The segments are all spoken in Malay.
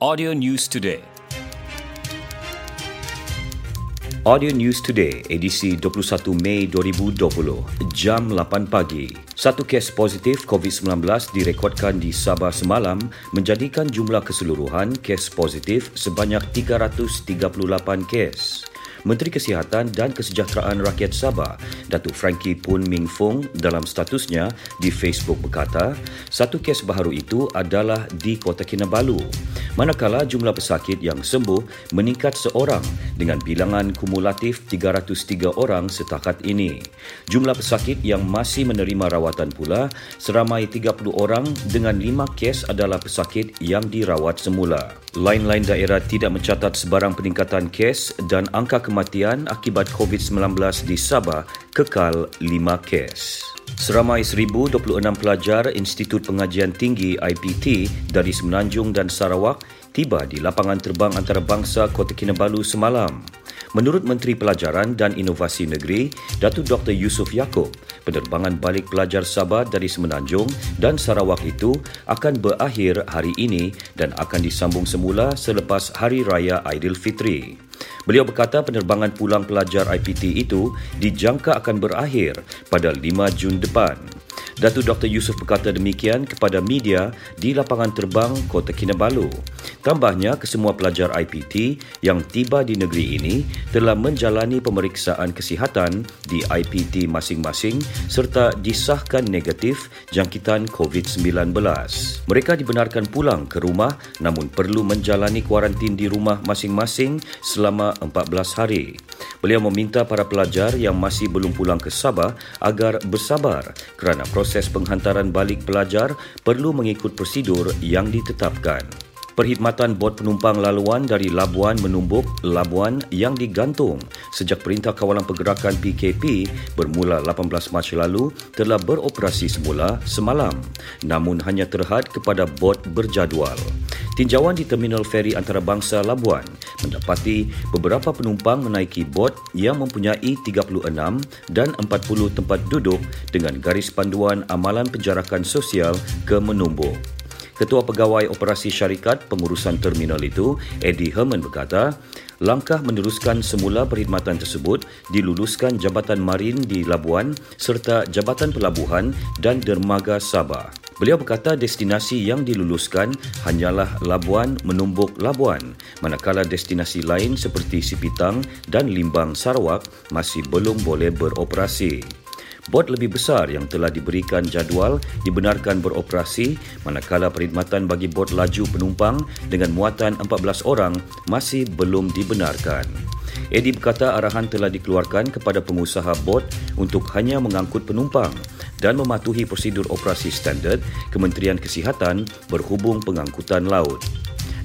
Audio News Today. Audio News Today, edisi 21 Mei 2020, jam 8 pagi. Satu kes positif COVID-19 direkodkan di Sabah semalam menjadikan jumlah keseluruhan kes positif sebanyak 338 kes. Menteri Kesihatan dan Kesejahteraan Rakyat Sabah, Datuk Frankie Pun Ming Fung dalam statusnya di Facebook berkata, satu kes baharu itu adalah di Kota Kinabalu. Manakala jumlah pesakit yang sembuh meningkat seorang dengan bilangan kumulatif 303 orang setakat ini. Jumlah pesakit yang masih menerima rawatan pula seramai 30 orang dengan 5 kes adalah pesakit yang dirawat semula. Lain-lain daerah tidak mencatat sebarang peningkatan kes dan angka kematian akibat COVID-19 di Sabah kekal 5 kes. Seramai 1026 pelajar Institut Pengajian Tinggi IPT dari Semenanjung dan Sarawak tiba di lapangan terbang antarabangsa Kota Kinabalu semalam. Menurut Menteri Pelajaran dan Inovasi Negeri, Datuk Dr. Yusof Yaakob, penerbangan balik pelajar Sabah dari Semenanjung dan Sarawak itu akan berakhir hari ini dan akan disambung semula selepas Hari Raya Aidilfitri. Beliau berkata penerbangan pulang pelajar IPT itu dijangka akan berakhir pada 5 Jun depan. Datuk Dr. Yusof berkata demikian kepada media di lapangan terbang Kota Kinabalu. Tambahnya, kesemua pelajar IPT yang tiba di negeri ini telah menjalani pemeriksaan kesihatan di IPT masing-masing serta disahkan negatif jangkitan COVID-19. Mereka dibenarkan pulang ke rumah namun perlu menjalani kuarantin di rumah masing-masing selama 14 hari. Beliau meminta para pelajar yang masih belum pulang ke Sabah agar bersabar kerana proses penghantaran balik pelajar perlu mengikut prosedur yang ditetapkan. Perkhidmatan bot penumpang laluan dari Labuan menumbuk Labuan yang digantung sejak Perintah Kawalan Pergerakan PKP bermula 18 Mac lalu telah beroperasi semula semalam namun hanya terhad kepada bot berjadual. Tinjauan di Terminal Feri Antarabangsa Labuan mendapati beberapa penumpang menaiki bot yang mempunyai 36 dan 40 tempat duduk dengan garis panduan amalan penjarakan sosial ke menumbuk. Ketua Pegawai Operasi Syarikat Pengurusan Terminal itu, Eddie Herman berkata, langkah meneruskan semula perkhidmatan tersebut diluluskan Jabatan Marin di Labuan serta Jabatan Pelabuhan dan Dermaga Sabah. Beliau berkata destinasi yang diluluskan hanyalah Labuan menumbuk Labuan, manakala destinasi lain seperti Sipitang dan Limbang Sarawak masih belum boleh beroperasi. Bot lebih besar yang telah diberikan jadual dibenarkan beroperasi manakala perkhidmatan bagi bot laju penumpang dengan muatan 14 orang masih belum dibenarkan. Edi berkata arahan telah dikeluarkan kepada pengusaha bot untuk hanya mengangkut penumpang dan mematuhi prosedur operasi standard Kementerian Kesihatan berhubung pengangkutan laut.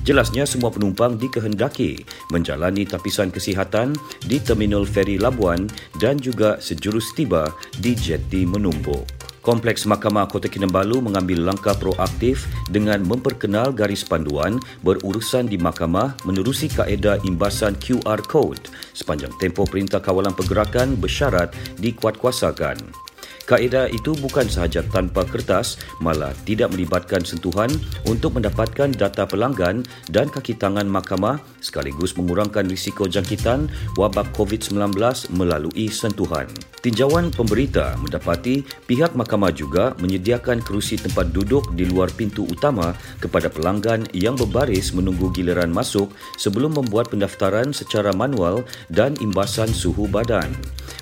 Jelasnya semua penumpang dikehendaki menjalani tapisan kesihatan di Terminal Feri Labuan dan juga sejurus tiba di jeti menumpuk. Kompleks Mahkamah Kota Kinabalu mengambil langkah proaktif dengan memperkenal garis panduan berurusan di mahkamah menerusi kaedah imbasan QR Code sepanjang tempoh Perintah Kawalan Pergerakan bersyarat dikuatkuasakan. Kaedah itu bukan sahaja tanpa kertas, malah tidak melibatkan sentuhan untuk mendapatkan data pelanggan dan kaki tangan mahkamah sekaligus mengurangkan risiko jangkitan wabak COVID-19 melalui sentuhan. Tinjauan pemberita mendapati pihak mahkamah juga menyediakan kerusi tempat duduk di luar pintu utama kepada pelanggan yang berbaris menunggu giliran masuk sebelum membuat pendaftaran secara manual dan imbasan suhu badan.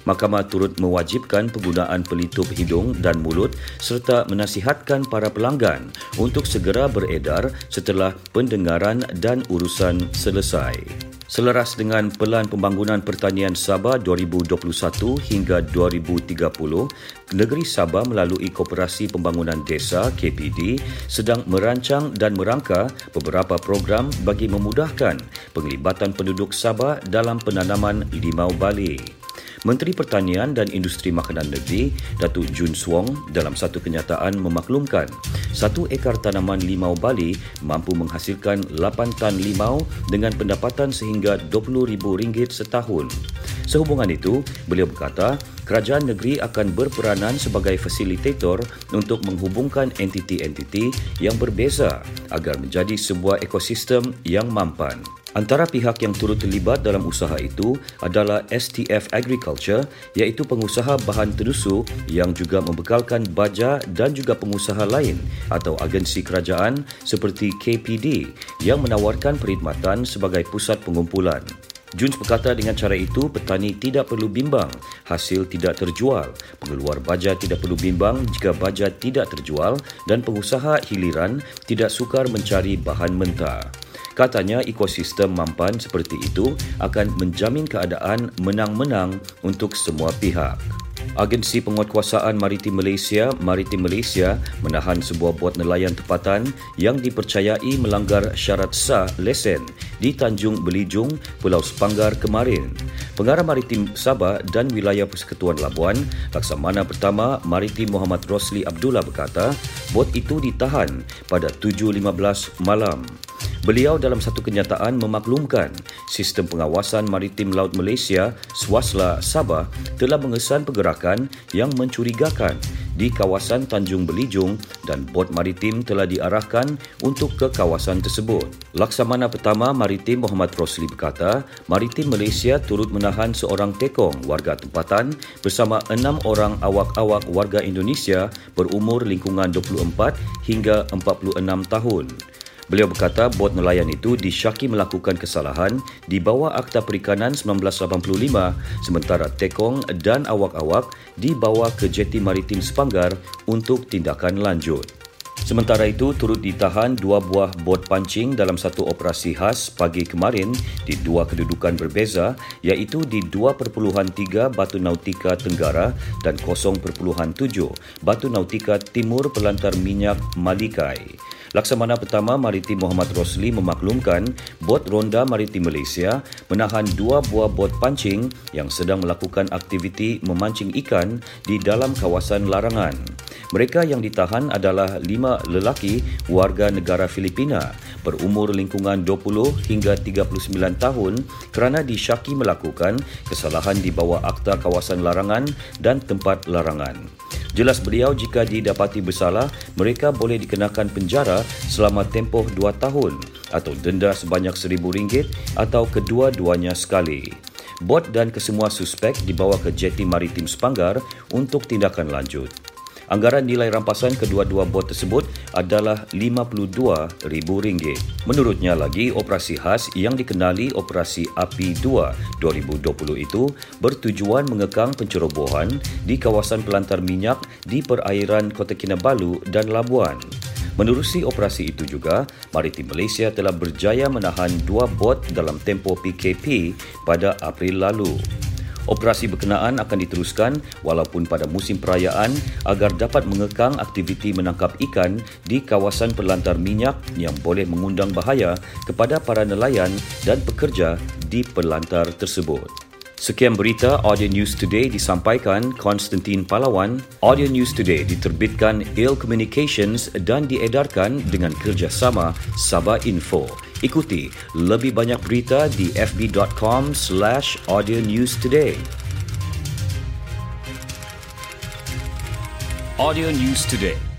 Mahkamah turut mewajibkan penggunaan pelitup hidung dan mulut serta menasihatkan para pelanggan untuk segera beredar setelah pendengaran dan urusan selesai. Seleras dengan Pelan Pembangunan Pertanian Sabah 2021 hingga 2030, Negeri Sabah melalui Koperasi Pembangunan Desa KPD sedang merancang dan merangka beberapa program bagi memudahkan penglibatan penduduk Sabah dalam penanaman limau bali. Menteri Pertanian dan Industri Makanan Negeri, Datuk Jun Swong dalam satu kenyataan memaklumkan satu ekar tanaman limau Bali mampu menghasilkan 8 tan limau dengan pendapatan sehingga RM20,000 setahun. Sehubungan itu, beliau berkata, kerajaan negeri akan berperanan sebagai fasilitator untuk menghubungkan entiti-entiti yang berbeza agar menjadi sebuah ekosistem yang mampan. Antara pihak yang turut terlibat dalam usaha itu adalah STF Agriculture iaitu pengusaha bahan tenusuk yang juga membekalkan baja dan juga pengusaha lain atau agensi kerajaan seperti KPD yang menawarkan perkhidmatan sebagai pusat pengumpulan. Jones berkata dengan cara itu petani tidak perlu bimbang hasil tidak terjual, pengeluar baja tidak perlu bimbang jika baja tidak terjual dan pengusaha hiliran tidak sukar mencari bahan mentah. Katanya ekosistem mampan seperti itu akan menjamin keadaan menang-menang untuk semua pihak. Agensi Penguatkuasaan Maritim Malaysia, Maritim Malaysia menahan sebuah bot nelayan tempatan yang dipercayai melanggar syarat sah lesen di Tanjung Belijung, Pulau Sepanggar kemarin. Pengarah Maritim Sabah dan Wilayah Persekutuan Labuan, Laksamana Pertama Maritim Muhammad Rosli Abdullah berkata, bot itu ditahan pada 7.15 malam. Beliau dalam satu kenyataan memaklumkan sistem pengawasan maritim laut Malaysia Swasla Sabah telah mengesan pergerakan yang mencurigakan di kawasan Tanjung Belijung dan bot maritim telah diarahkan untuk ke kawasan tersebut. Laksamana Pertama Maritim Muhammad Rosli berkata, Maritim Malaysia turut menahan seorang tekong warga tempatan bersama enam orang awak-awak warga Indonesia berumur lingkungan 24 hingga 46 tahun. Beliau berkata bot nelayan itu disyaki melakukan kesalahan di bawah Akta Perikanan 1985 sementara Tekong dan awak-awak dibawa ke jeti maritim Sepanggar untuk tindakan lanjut. Sementara itu, turut ditahan dua buah bot pancing dalam satu operasi khas pagi kemarin di dua kedudukan berbeza iaitu di 2.3 Batu Nautika Tenggara dan 0.7 Batu Nautika Timur Pelantar Minyak Malikai. Laksamana Pertama Maritim Muhammad Rosli memaklumkan bot Ronda Maritim Malaysia menahan dua buah bot pancing yang sedang melakukan aktiviti memancing ikan di dalam kawasan larangan. Mereka yang ditahan adalah lima lelaki warga negara Filipina berumur lingkungan 20 hingga 39 tahun kerana disyaki melakukan kesalahan di bawah Akta Kawasan Larangan dan Tempat Larangan. Jelas beliau jika didapati bersalah, mereka boleh dikenakan penjara selama tempoh dua tahun atau denda sebanyak RM1,000 atau kedua-duanya sekali. Bot dan kesemua suspek dibawa ke jeti maritim Sepanggar untuk tindakan lanjut. Anggaran nilai rampasan kedua-dua bot tersebut adalah RM52,000. Menurutnya lagi, operasi khas yang dikenali Operasi Api 2 2020 itu bertujuan mengekang pencerobohan di kawasan pelantar minyak di perairan Kota Kinabalu dan Labuan. Menerusi operasi itu juga, Maritim Malaysia telah berjaya menahan dua bot dalam tempoh PKP pada April lalu. Operasi berkenaan akan diteruskan walaupun pada musim perayaan agar dapat mengekang aktiviti menangkap ikan di kawasan pelantar minyak yang boleh mengundang bahaya kepada para nelayan dan pekerja di pelantar tersebut. Sekian berita Audio News Today disampaikan Konstantin Palawan. Audio News Today diterbitkan Il Communications dan diedarkan dengan kerjasama Sabah Info. Ikuti lebih banyak berita di fb.com slash audio news today. Audio News Today